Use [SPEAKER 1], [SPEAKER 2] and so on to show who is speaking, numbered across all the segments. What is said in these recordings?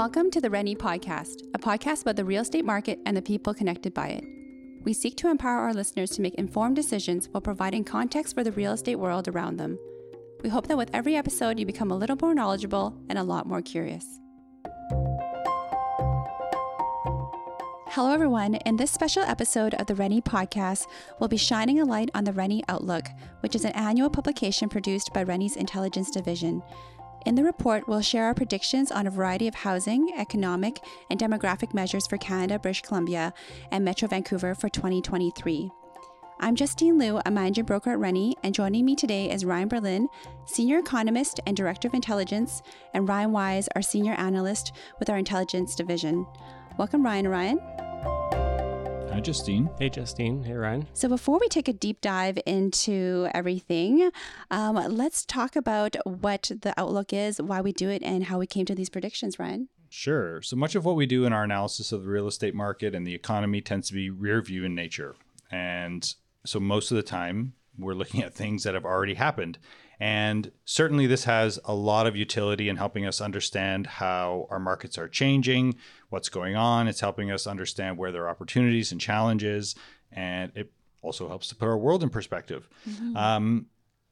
[SPEAKER 1] Welcome to the Rennie Podcast, a podcast about the real estate market and the people connected by it. We seek to empower our listeners to make informed decisions while providing context for the real estate world around them. We hope that with every episode, you become a little more knowledgeable and a lot more curious. Hello, everyone. In this special episode of the Rennie podcast, we'll be shining a light on the Rennie Outlook, which is an annual publication produced by Rennie's Intelligence Division. In the report, we'll share our predictions on a variety of housing, economic, and demographic measures for Canada, British Columbia, and Metro Vancouver for 2023. I'm Justine Loo, a managing broker at Rennie, and joining me today is Ryan Berlin, Senior Economist and Director of Intelligence, and Ryan Wyse, our Senior Analyst with our Intelligence Division. Welcome, Ryan Ryan.
[SPEAKER 2] Hi, Justine.
[SPEAKER 3] Hey, Justine. Hey, Ryan.
[SPEAKER 1] So, before we take a deep dive into everything, um, let's talk about what the outlook is, why we do it, and how we came to these predictions, Ryan.
[SPEAKER 2] Sure. So, much of what we do in our analysis of the real estate market and the economy tends to be rear view in nature. And so, most of the time, we're looking at things that have already happened. And certainly, this has a lot of utility in helping us understand how our markets are changing, what's going on. It's helping us understand where there are opportunities and challenges. And it also helps to put our world in perspective. Mm-hmm. Um,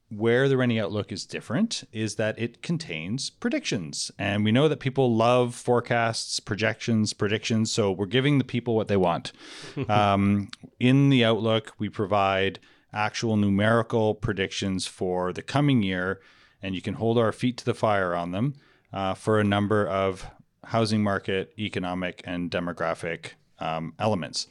[SPEAKER 2] where the Rennie Outlook is different is that it contains predictions. And we know that people love forecasts, projections, predictions. So we're giving the people what they want. um, in the Outlook, we provide actual numerical predictions for the coming year, and you can hold our feet to the fire on them uh, for a number of housing market, economic, and demographic um, elements.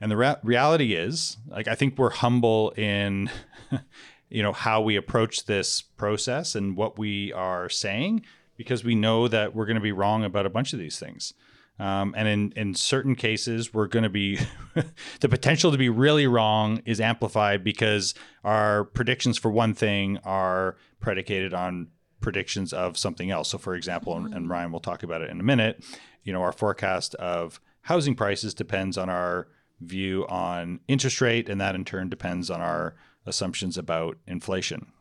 [SPEAKER 2] And the re- reality is, like, I think we're humble in, you know, how we approach this process and what we are saying, because we know that we're going to be wrong about a bunch of these things. Um, and in, in certain cases, we're going to be the potential to be really wrong is amplified because our predictions for one thing are predicated on predictions of something else. So, for example, mm-hmm. and, and Ryan will talk about it in a minute, you know, our forecast of housing prices depends on our view on interest rate, and that in turn depends on our assumptions about inflation.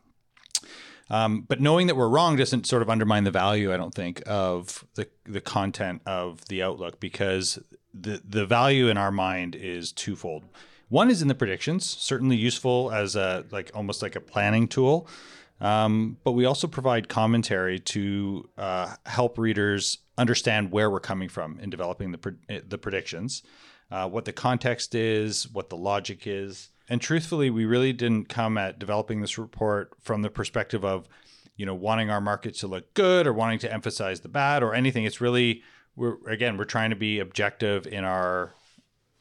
[SPEAKER 2] Um, but knowing that we're wrong doesn't sort of undermine the value, I don't think, of the the content of the outlook because the the value in our mind is twofold. One is in the predictions, certainly useful as a like almost like a planning tool. Um, but we also provide commentary to uh, help readers understand where we're coming from in developing the eh, the predictions, uh, what the context is, what the logic is, and truthfully, we really didn't come at developing this report from the perspective of, you know, wanting our market to look good or wanting to emphasize the bad or anything. It's really we're again we're trying to be objective in our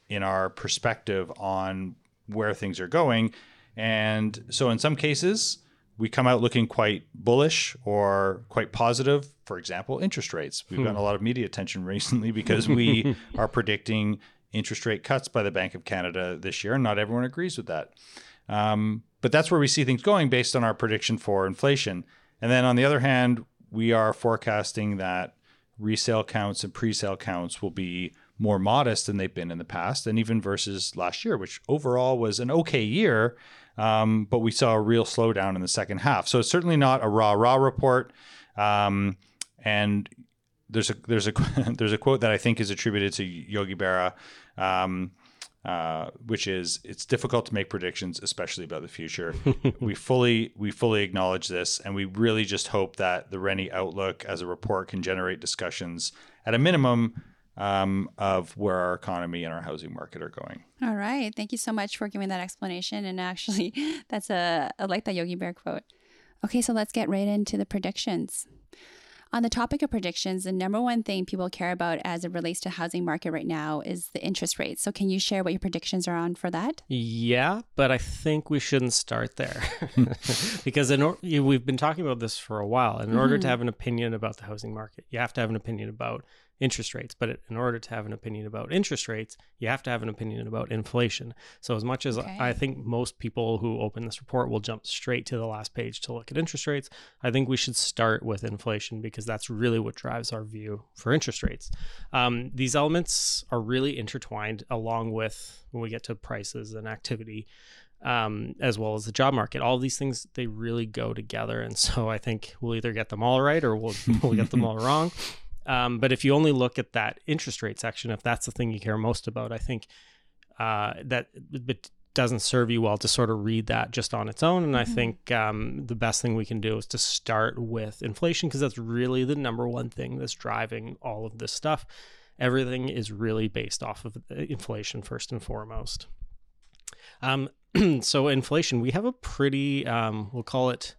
[SPEAKER 2] in our perspective on where things are going, and so in some cases we come out looking quite bullish or quite positive. For example, interest rates. We've hmm. gotten a lot of media attention recently because we are predicting interest rate cuts by the Bank of Canada this year, and not everyone agrees with that. Um, but that's where we see things going based on our prediction for inflation. And then on the other hand, we are forecasting that resale counts and pre-sale counts will be more modest than they've been in the past, and even versus last year, which overall was an okay year, um, but we saw a real slowdown in the second half. So it's certainly not a raw raw report. Um, and there's a there's a there's a quote that I think is attributed to Yogi Berra, um, uh, which is it's difficult to make predictions, especially about the future. we fully we fully acknowledge this, and we really just hope that the Rennie Outlook as a report can generate discussions at a minimum um, of where our economy and our housing market are going.
[SPEAKER 1] All right. Thank you so much for giving that explanation. And actually, that's a I like that Yogi Bear quote. Okay, so let's get right into the predictions. On the topic of predictions, the number one thing people care about as it relates to housing market right now is the interest rate. So can you share what your predictions are on for that?
[SPEAKER 3] Yeah, but I think we shouldn't start there because in or- we've been talking about this for a while. In mm-hmm. order to mm-hmm. have an opinion about the housing market, you have to have an opinion about interest rates. But in order to have an opinion about interest rates, you have to have an opinion about inflation. So, as much as okay. I think most people who open this report will jump straight to the last page to look at interest rates, I think we should start with inflation because that's really what drives our view for interest rates. Um, these elements are really intertwined along with when we get to prices and activity. Um, as well as the job market. All these things they really go together, and so I think we'll either get them all right or we'll we'll get them all wrong. Um, but if you only look at that interest rate section, if that's the thing you care most about, I think uh, that it doesn't serve you well to sort of read that just on its own. And mm-hmm. I think um, the best thing we can do is to start with inflation because that's really the number one thing that's driving all of this stuff. Everything is really based off of inflation first and foremost. Um, so inflation, we have a pretty, um, we'll call it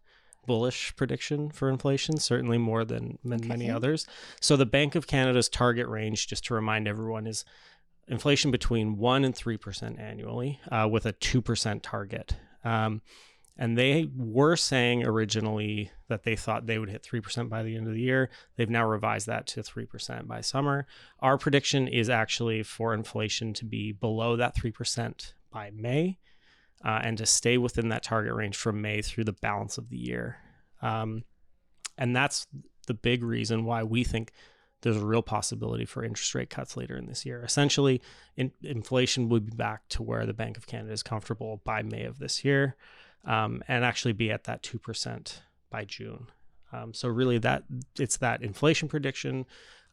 [SPEAKER 3] bullish prediction for inflation, certainly more than, okay. many others. So the Bank of Canada's target range, just to remind everyone, is inflation between 1 and 3% annually uh, with a 2% target. Um, and they were saying originally that they thought they would hit 3% by the end of the year. They've now revised that to 3% by summer. Our prediction is actually for inflation to be below that 3% by May uh, and to stay within that target range from May through the balance of the year. Um, and that's the big reason why we think there's a real possibility for interest rate cuts later in this year. Essentially, in, inflation would be back to where the Bank of Canada is comfortable by May of this year, um, and actually be at that two percent by June. Um, so really, that it's that inflation prediction,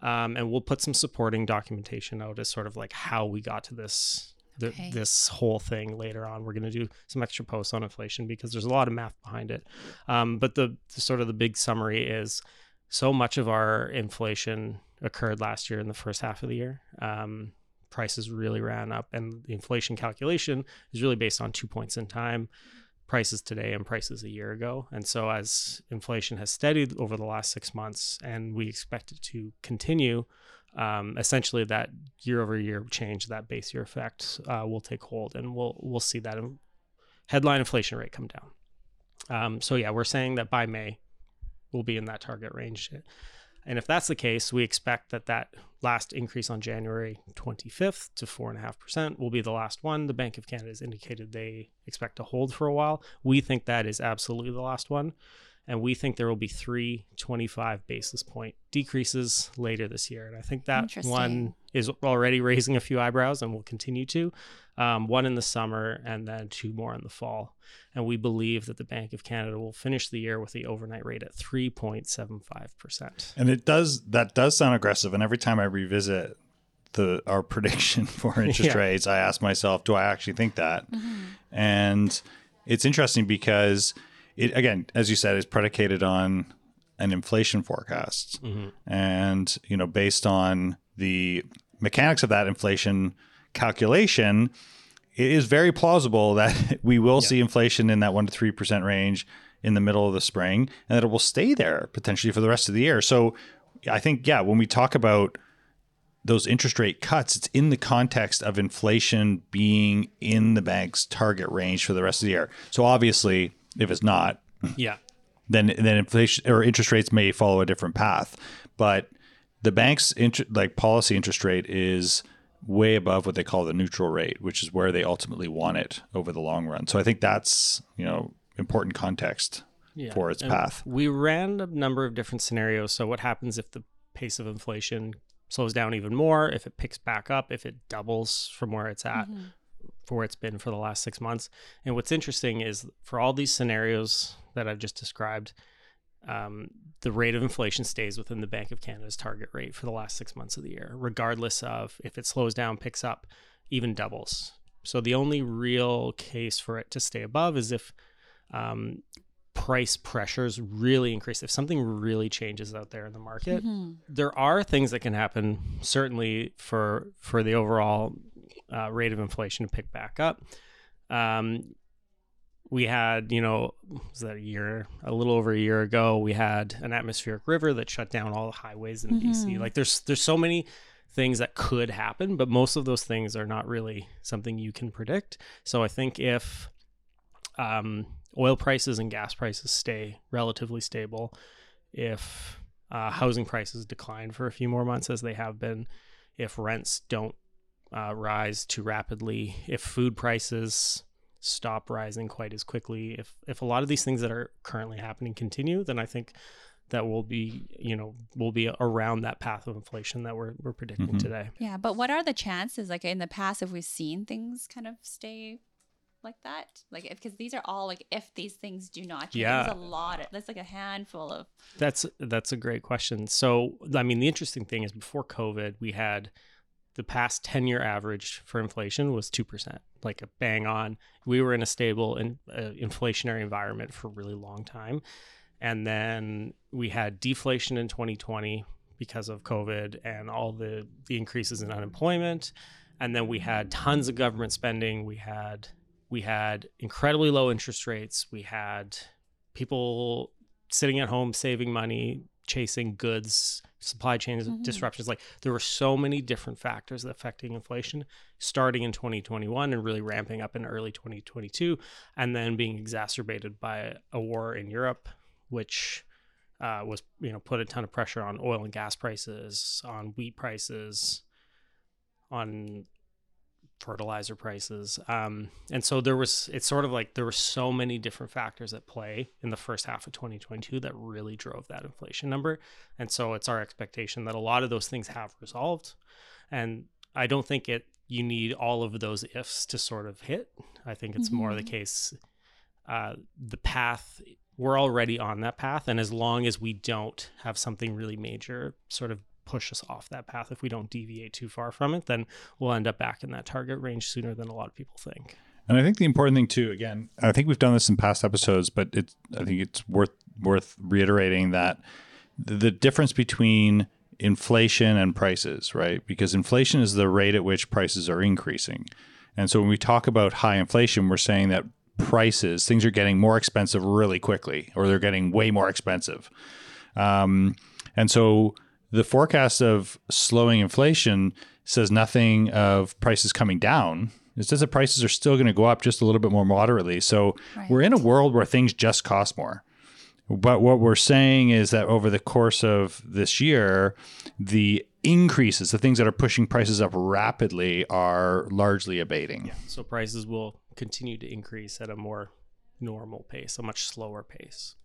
[SPEAKER 3] um, and we'll put some supporting documentation out as sort of like how we got to this the, okay. this whole thing later on. We're going to do some extra posts on inflation because there's a lot of math behind it. Um, but the, the, sort of the big summary is so much of our inflation occurred last year in the first half of the year. Um, prices really ran up, and the inflation calculation is really based on two points in time prices today and prices a year ago. And so, as inflation has steadied over the last six months, and we expect it to continue, um, essentially that year over year change, that base year effect, uh, will take hold, and we'll we'll see that headline inflation rate come down. Um, so yeah, we're saying that by May, we'll be in that target range. And if that's the case, we expect that that last increase on January 25th to 4.5% will be the last one. The Bank of Canada has indicated they expect to hold for a while. We think that is absolutely the last one and we think there will be three 25 basis point decreases later this year. And I think that one is already raising a few eyebrows and will continue to. Um, one in the summer and then two more in the fall. And we believe that the Bank of Canada will finish the year with the overnight rate at 3.75%.
[SPEAKER 2] And it does, that does sound aggressive. And every time I revisit the our prediction for interest yeah. rates, I ask myself, do I actually think that? Mm-hmm. And it's interesting because it again, as you said, is predicated on an inflation forecast, mm-hmm. and you know, based on the mechanics of that inflation calculation, it is very plausible that we will yeah. see inflation in that one to three percent range in the middle of the spring, and that it will stay there potentially for the rest of the year. So, I think yeah, when we talk about those interest rate cuts, it's in the context of inflation being in the bank's target range for the rest of the year. So obviously, if it's not,
[SPEAKER 3] yeah,
[SPEAKER 2] then then inflation or interest rates may follow a different path. But the bank's inter- like policy interest rate is way above what they call the neutral rate, which is where they ultimately want it over the long run. So I think that's you know important context yeah. for its and path.
[SPEAKER 3] We ran a number of different scenarios. So what happens if the pace of inflation slows down even more, if it picks back up, if it doubles from where it's at, mm-hmm for where it's been for the last six months. And what's interesting is for all these scenarios that I've just described, um, the rate of inflation stays within the Bank of Canada's target rate for the last six months of the year, regardless of if it slows down, picks up, even doubles. So the only real case for it to stay above is if um, price pressures really increase. If something really changes out there in the market, mm-hmm. there are things that can happen. Certainly for for the overall uh, rate of inflation to pick back up. Um, we had, you know, was that a year, a little over a year ago, we had an atmospheric river that shut down all the highways in mm-hmm. BC. Like there's there's so many things that could happen, but most of those things are not really something you can predict. So I think if um, oil prices and gas prices stay relatively stable, if uh, housing prices decline for a few more months as they have been, if rents don't uh, rise too rapidly, if food prices stop rising quite as quickly, if if a lot of these things that are currently happening continue, then I think that will be you know will be around that path of inflation that we're we're predicting mm-hmm. today.
[SPEAKER 1] Yeah, but what are the chances? Like in the past, have we seen things kind of stay like that? Like, because these are all like if these things do not change.
[SPEAKER 3] Yeah.
[SPEAKER 1] There's a lot. Of, that's like a handful of.
[SPEAKER 3] That's that's a great question. So, I mean, the interesting thing is before COVID, we had the past 10 year average for inflation was 2%, like a bang on. We were in a stable and uh, inflationary environment for a really long time. And then we had deflation in 2020 because of COVID and all the, the increases in unemployment. And then we had tons of government spending. We had we had incredibly low interest rates. We had people sitting at home saving money, chasing goods, supply chain
[SPEAKER 1] Mhm.
[SPEAKER 3] disruptions. Like there were so many different factors affecting inflation starting in 2021 and really ramping up in early 2022, and then being exacerbated by a war in Europe, which uh, was you know put a ton of pressure on oil and gas prices, on wheat prices, on fertilizer prices. Um, and so there was, it's sort of like there were so many different factors at play in the first half of 2022 that really drove that inflation number. And so it's our expectation that a lot of those things have resolved. And I don't think it, you need all of those ifs to sort of hit. I think it's more the
[SPEAKER 1] Mhm.
[SPEAKER 3] case, uh, the path, we're already on that path. And as long as we don't have something really major sort of push us off that path, if we don't deviate too far from it, then we'll end up back in that target range sooner than a lot of people think.
[SPEAKER 2] And I think the important thing too, again, I think we've done this in past episodes, but it's I think it's worth worth reiterating that the, difference between inflation and prices, right? Because inflation is the rate at which prices are increasing. And so when we talk about high inflation, we're saying that prices, things are getting more expensive really quickly, or they're getting way more expensive. Um, and so the forecast of slowing inflation says nothing of prices coming down. It says that prices are still going to go up just a little bit more moderately. So
[SPEAKER 1] Right.
[SPEAKER 2] we're in a world where things just cost more. But what we're saying is that over the course of this year, the increases, the things that are pushing prices up rapidly, are largely abating.
[SPEAKER 3] So prices will continue to increase at a more normal pace, a much slower pace.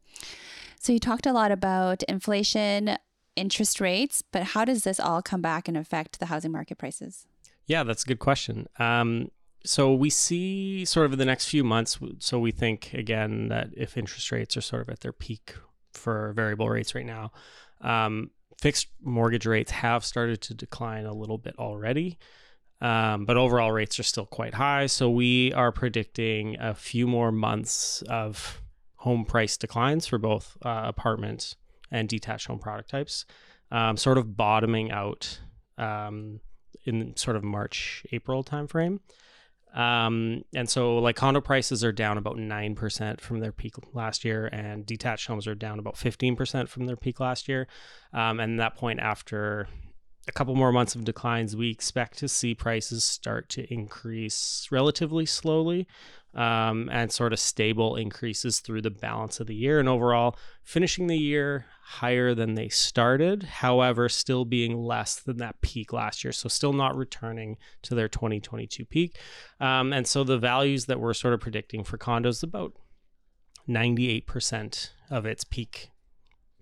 [SPEAKER 1] So you talked a lot about inflation, interest rates, but how does this all come back and affect the housing market prices?
[SPEAKER 3] Yeah, that's a good question. Um, so we see sort of in the next few months. So we think again that if interest rates are sort of at their peak for variable rates right now, um, fixed mortgage rates have started to decline a little bit already. Um, but overall rates are still quite high. So we are predicting a few more months of home price declines for both uh, and detached home product types, um, sort of bottoming out um, in sort of March, April timeframe. Um, and so like condo prices are down about 9% from their peak last year and detached homes are down about 15% from their peak last year. Um, and that point after a couple more months of declines, we expect to see prices start to increase relatively slowly um, and sort of stable increases through the balance of the year. And overall, finishing the year higher than they started, however, still being less than that peak last year. So, still not returning to their 2022 peak. Um, and so, the values that we're sort of predicting for condos about 98% of its peak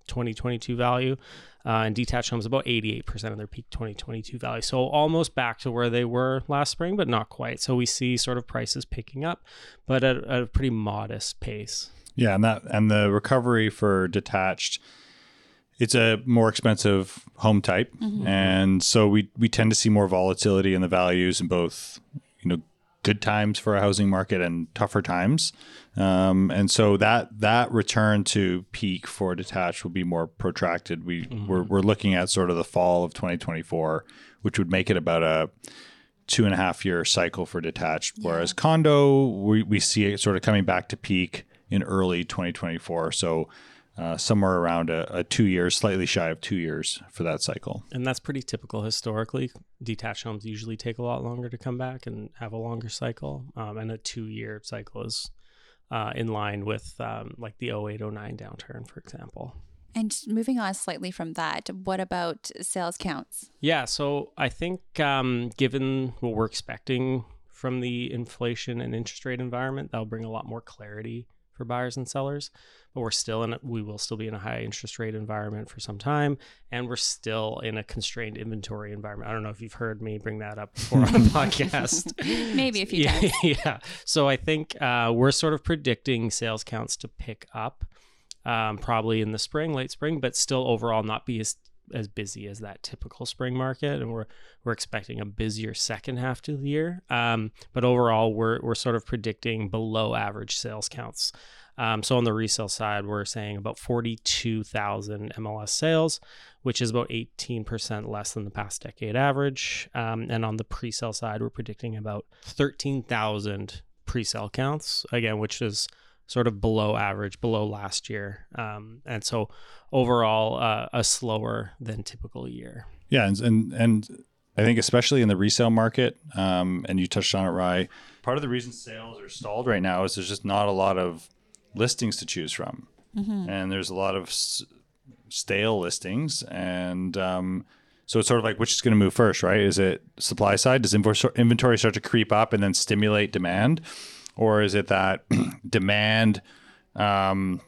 [SPEAKER 3] 2022 value, uh, and detached homes about 88% of their peak 2022 value. So almost back to where they were last spring, but not quite. So we see sort of prices picking up, but at, at a pretty modest pace.
[SPEAKER 2] Yeah, and that and the recovery for detached, it's a more expensive home type, and so we we tend to see more volatility in the values in both, you know, good times for a housing market and tougher times, um, and so that that return to peak for detached will be more protracted. We we're we're looking at sort of the fall of 2024, which would make it about a two and a half year cycle for detached, whereas condo we we see it sort of coming back to peak in early 2024. So uh, somewhere around a, a two years, slightly shy of two years for that cycle.
[SPEAKER 3] And that's pretty typical historically. Detached homes usually take a lot longer to come back and have a longer cycle. Um, and a two year cycle is uh, in line with um, like the 0809 downturn, for example.
[SPEAKER 1] And moving on slightly from that, what about sales counts?
[SPEAKER 3] Yeah, so I think um, given what we're expecting from the inflation and interest rate environment, that'll bring a lot more clarity for for buyers and sellers. But we're still in, a, we will still be in a high interest rate environment for some time, and we're still in a constrained inventory environment. I don't know if you've heard me bring that up before on the podcast.
[SPEAKER 1] Maybe a few
[SPEAKER 3] yeah,
[SPEAKER 1] times.
[SPEAKER 3] yeah. So I think uh, we're sort of predicting sales counts to pick up um, probably in the spring, late spring, but still overall not be as as busy as that typical spring market, and we're we're expecting a busier second half to the year. Um, but overall, we're we're sort of predicting below average sales counts. Um, so on the resale side, we're saying about forty-two thousand MLS sales, which is about eighteen percent less than the past decade average. Um, and on the pre-sale side, we're predicting about thirteen thousand pre-sale counts again, which is sort of below average, below last year. Um, and so overall, uh, a slower than typical year.
[SPEAKER 2] Yeah, and and, and I think especially in the resale market, um, and you touched on it, Rye. Part of the reason sales are stalled right now is there's just not a lot of listings to choose from, and there's a lot of s- stale listings, and um, so it's sort of like which is going to move first, right? Is it supply side? Does inventory start to creep up and then stimulate demand, or is it that demand? Um,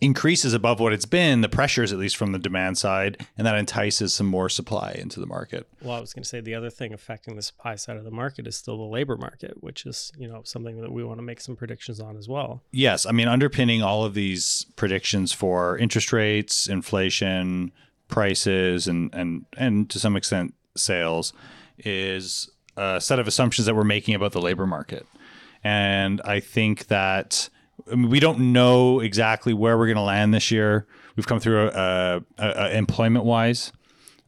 [SPEAKER 2] increases above what it's been, the pressures, at least from the demand side, and that entices some more supply into the market.
[SPEAKER 3] Well, I was going to say the other thing affecting the supply side of the market is still the labor market, which is you know something that we want to make some predictions on as well.
[SPEAKER 2] Yes, I mean underpinning all of these predictions for interest rates, inflation, prices, and and and to some extent sales is a set of assumptions that we're making about the labor market, and I think that. I mean, we don't know exactly where we're going to land this year. We've come through a, a, a employment wise.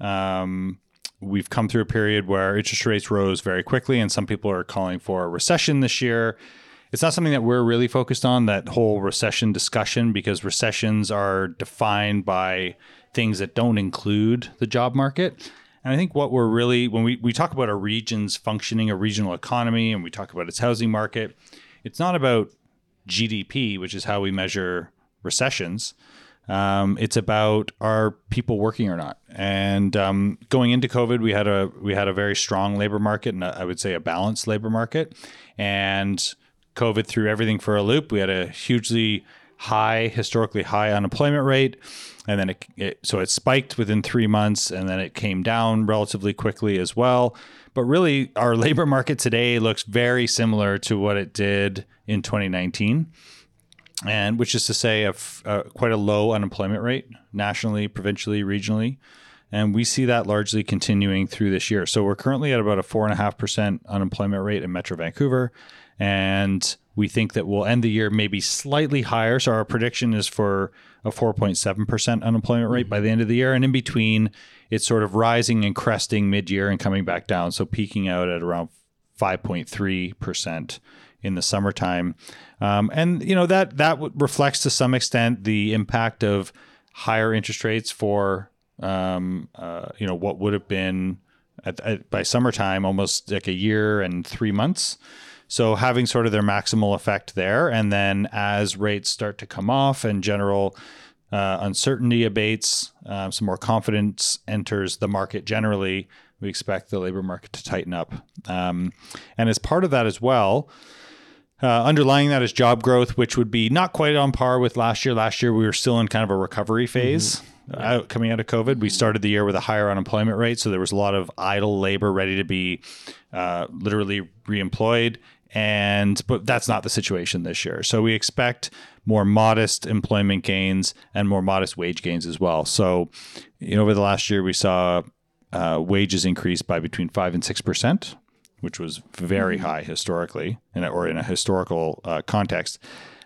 [SPEAKER 2] Um, we've come through a period where interest rates rose very quickly, and some people are calling for a recession this year. It's not something that we're really focused on, that whole recession discussion, because recessions are defined by things that don't include the job market. And I think what we're really, when we, we talk about a region's functioning, a regional economy, and we talk about its housing market, it's not about GDP, which is how we measure recessions. Um, it's about are people working or not. And um, going into COVID, we had a we had a very strong labor market, and I would say a balanced labor market. And COVID threw everything for a loop. We had a hugely high, historically high unemployment rate, and then it, it so it spiked within three months, and then it came down relatively quickly as well. But really, our labor market today looks very similar to what it did in 2019 and which is to say, a, quite a low unemployment rate nationally, provincially, regionally, and we see that largely continuing through this year. So we're currently at about a four and a half percent unemployment rate in Metro Vancouver, and we think that we'll end the year maybe slightly higher. So our prediction is for a 4.7 percent unemployment rate by the end of the year, and in between, it's sort of rising and cresting mid-year and coming back down. So peaking out at around 5.3 percent in the summertime. Um, and you know that that reflects to some extent the impact of higher interest rates for um, uh, you know what would have been at, at, by summertime almost like a year and three months. So having sort of their maximal effect there, and then as rates start to come off and general uh, uncertainty abates, uh, some more confidence enters the market generally. We expect the labor market to tighten up, um, and as part of that as well. Uh, underlying that is job growth, which would be not quite on par with last year. Last year, we were still in kind of a recovery phase out, coming out of COVID. We started the year with a higher unemployment rate. So there was a lot of idle labor ready to be uh, literally reemployed. And but that's not the situation this year. So we expect more modest employment gains and more modest wage gains as well. So, you know, over the last year, we saw uh, wages increase by between five and six percent, which was very high historically, in a, or in a historical uh, context.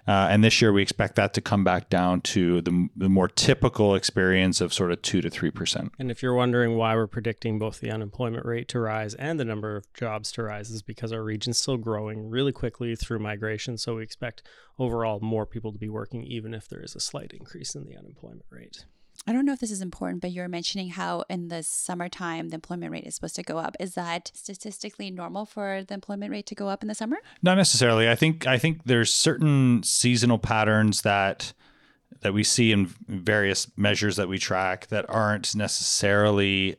[SPEAKER 2] Uh, and this year, we expect that to come back down to the, the more typical experience of sort of two to three percent.
[SPEAKER 3] And if you're wondering why we're predicting both the unemployment rate to rise and the number of jobs to rise, is because our region's still growing really quickly through migration. So we expect overall more people to be working, even if there is a slight increase in the unemployment rate.
[SPEAKER 1] I don't know if this is important, but you're mentioning how in the summertime the employment rate is supposed to go up. Is that statistically normal for the employment rate to go up in the summer?
[SPEAKER 2] Not necessarily. I think I think there's certain seasonal patterns that that we see in various measures that we track that aren't necessarily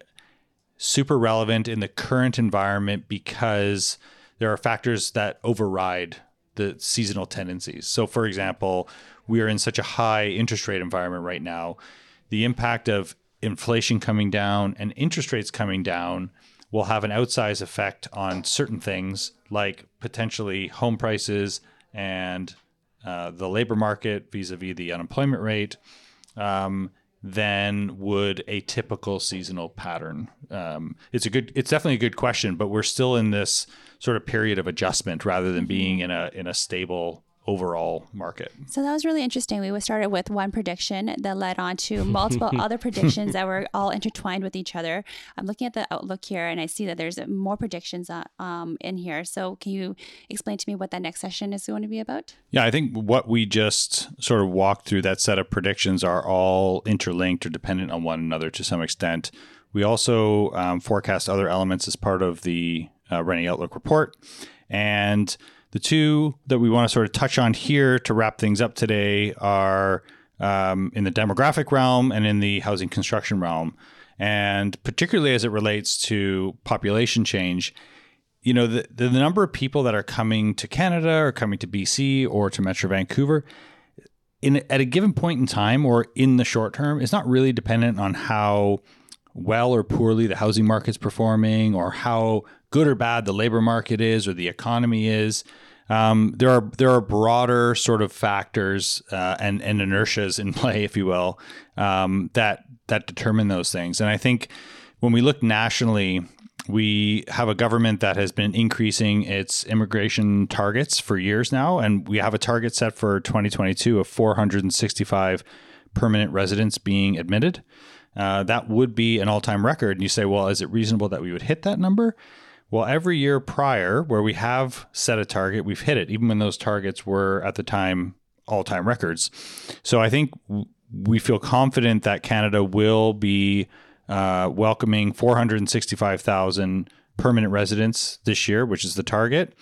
[SPEAKER 2] super relevant in the current environment because there are factors that override the seasonal tendencies. So, for example, we are in such a high interest rate environment right now. The impact of inflation coming down and interest rates coming down will have an outsized effect on certain things like potentially home prices and uh, the labor market vis-a-vis the unemployment rate um, than would a typical seasonal pattern. Um, it's a good, it's definitely a good question, but we're still in this sort of period of adjustment rather than being in a in a stable overall market.
[SPEAKER 1] So that was really interesting. We started with one prediction that led on to multiple other predictions that were all intertwined with each other. I'm looking at the outlook here and I see that there's more predictions uh, um, in here. So can you explain to me what that next session is going to be about?
[SPEAKER 2] Yeah, I think what we just sort of walked through that set of predictions are all interlinked or dependent on one another to some extent. We also um, forecast other elements as part of the uh, Rennie Outlook report. And the two that we want to sort of touch on here to wrap things up today are um, in the demographic realm and in the housing construction realm. And particularly as it relates to population change, you know, the, the number of people that are coming to Canada or coming to BC or to Metro Vancouver in at a given point in time or in the short term is not really dependent on how well or poorly the housing market's performing or how good or bad the labor market is or the economy is. Um, there are there are broader sort of factors uh, and and inertias in play, if you will, um, that that determine those things. And I think when we look nationally, we have a government that has been increasing its immigration targets for years now, and we have a target set for 2022 of 465 permanent residents being admitted. Uh, that would be an all-time record. And you say, well, is it reasonable that we would hit that number? Well, every year prior, where we have set a target, we've hit it, even when those targets were at the time all time records. So I think we feel confident that Canada will be uh, welcoming 465,000 permanent residents this year, which is the target.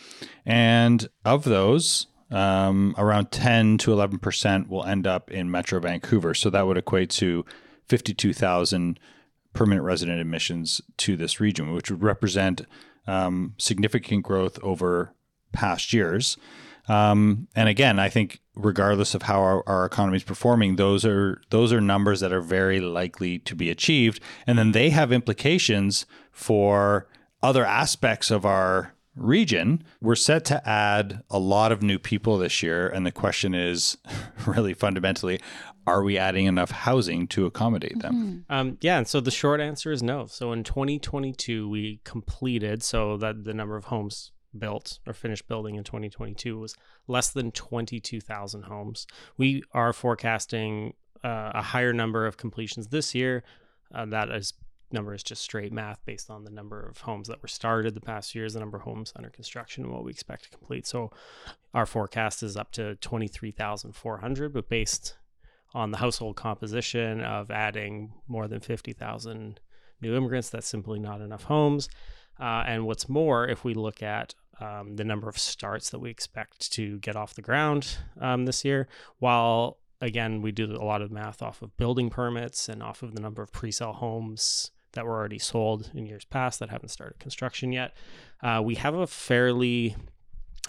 [SPEAKER 2] And of those, um, around 10 to 11% will end up in Metro Vancouver. So that would equate to 52,000 permanent resident admissions to this region, which would represent um, significant growth over past years. Um, and again, I think regardless of how our, our, economy is performing, those are those are numbers that are very likely to be achieved, and then they have implications for other aspects of our region. We're set to add a lot of new people this year, and the question is really fundamentally: are we adding enough housing to accommodate them?
[SPEAKER 3] Mm-hmm. Um, yeah, and so the short answer is no. So in 2022, we completed so that the number of homes built or finished building in 2022 was less than 22,000 homes. We are forecasting uh, a higher number of completions this year. Uh, that is number is just straight math based on the number of homes that were started the past years, the number of homes under construction, and what we expect to complete. So our forecast is up to 23,400, but based on the household composition of adding more than 50,000 new immigrants. That's simply not enough homes. Uh, and what's more, if we look at um, the number of starts that we expect to get off the ground um, this year, while again, we do a lot of math off of building permits and off of the number of pre sale homes that were already sold in years past that haven't started construction yet. Uh, we have a fairly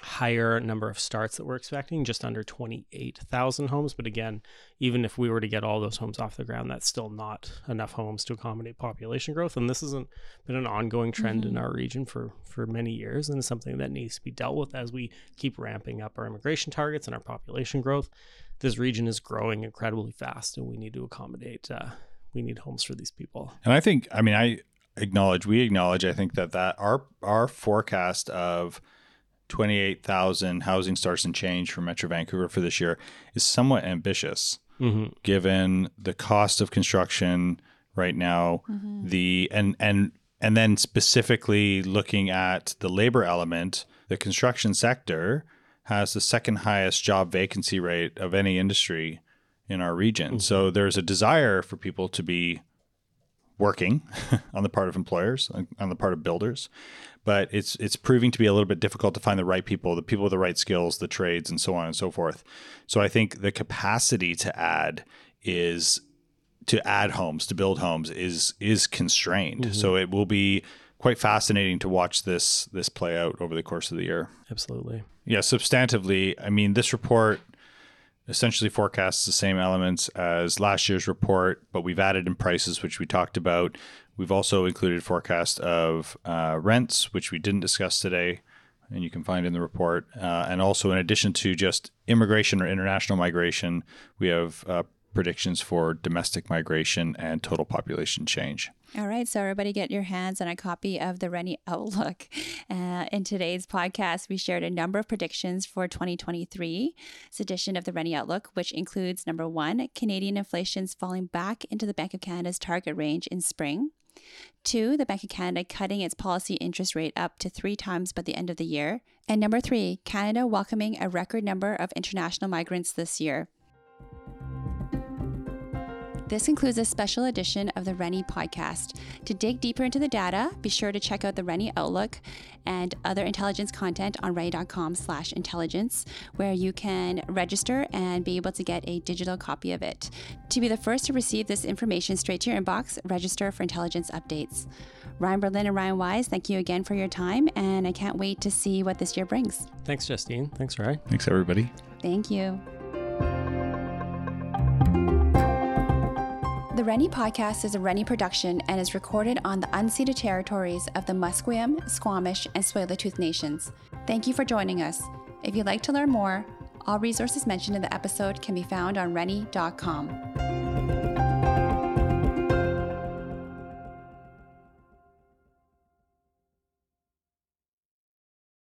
[SPEAKER 3] higher number of starts that we're expecting, just under 28,000 homes. But again, even if we were to get all those homes off the ground, that's still not enough homes to accommodate population growth. And this hasn't been an ongoing trend mm-hmm. in our region for, for many years and something that needs to be dealt with as we keep ramping up our immigration targets and our population growth. This region is growing incredibly fast and we need to accommodate, uh, we need homes for these people.
[SPEAKER 2] And I think, I mean, I acknowledge, we acknowledge, I think that that our, our forecast of 28,000 housing starts and change for Metro Vancouver for this year is somewhat ambitious mm-hmm. given the cost of construction right now mm-hmm. the and and and then specifically looking at the labor element the construction sector has the second highest job vacancy rate of any industry in our region mm-hmm. so there's a desire for people to be working on the part of employers on the part of builders but it's it's proving to be a little bit difficult to find the right people, the people with the right skills, the trades, and so on and so forth. So I think the capacity to add is to add homes, to build homes is is constrained. Mm-hmm. So it will be quite fascinating to watch this this play out over the course of the year.
[SPEAKER 3] Absolutely.
[SPEAKER 2] Yeah, substantively, I mean, this report essentially forecasts the same elements as last year's report, but we've added in prices, which we talked about. We've also included forecast of uh, rents, which we didn't discuss today, and you can find in the report. Uh, and also, in addition to just immigration or international migration, we have uh, predictions for domestic migration and total population change.
[SPEAKER 1] All right, so everybody get your hands on a copy of the Rennie Outlook. Uh, in today's podcast, we shared a number of predictions for 2023. This edition of the Rennie Outlook, which includes number one, Canadian inflation's falling back into the Bank of Canada's target range in spring. Two, the Bank of Canada cutting its policy interest rate up to three times by the end of the year. And number three, Canada welcoming a record number of international migrants this year. This includes a special edition of the Rennie podcast. To dig deeper into the data, be sure to check out the Rennie Outlook and other intelligence content on rennie.com slash intelligence, where you can register and be able to get a digital copy of it. To be the first to receive this information straight to your inbox, register for intelligence updates. Ryan Berlin and Ryan Wyse, thank you again for your time, and I can't wait to see what this year brings.
[SPEAKER 3] Thanks, Justine. Thanks, Ryan.
[SPEAKER 2] Thanks, everybody.
[SPEAKER 1] Thank you. The Rennie podcast is a Rennie production and is recorded on the unceded territories of the Musqueam, Squamish, and Tsleil-Waututh nations. Thank you for joining us. If you'd like to learn more, all resources mentioned in the episode can be found on rennie.com.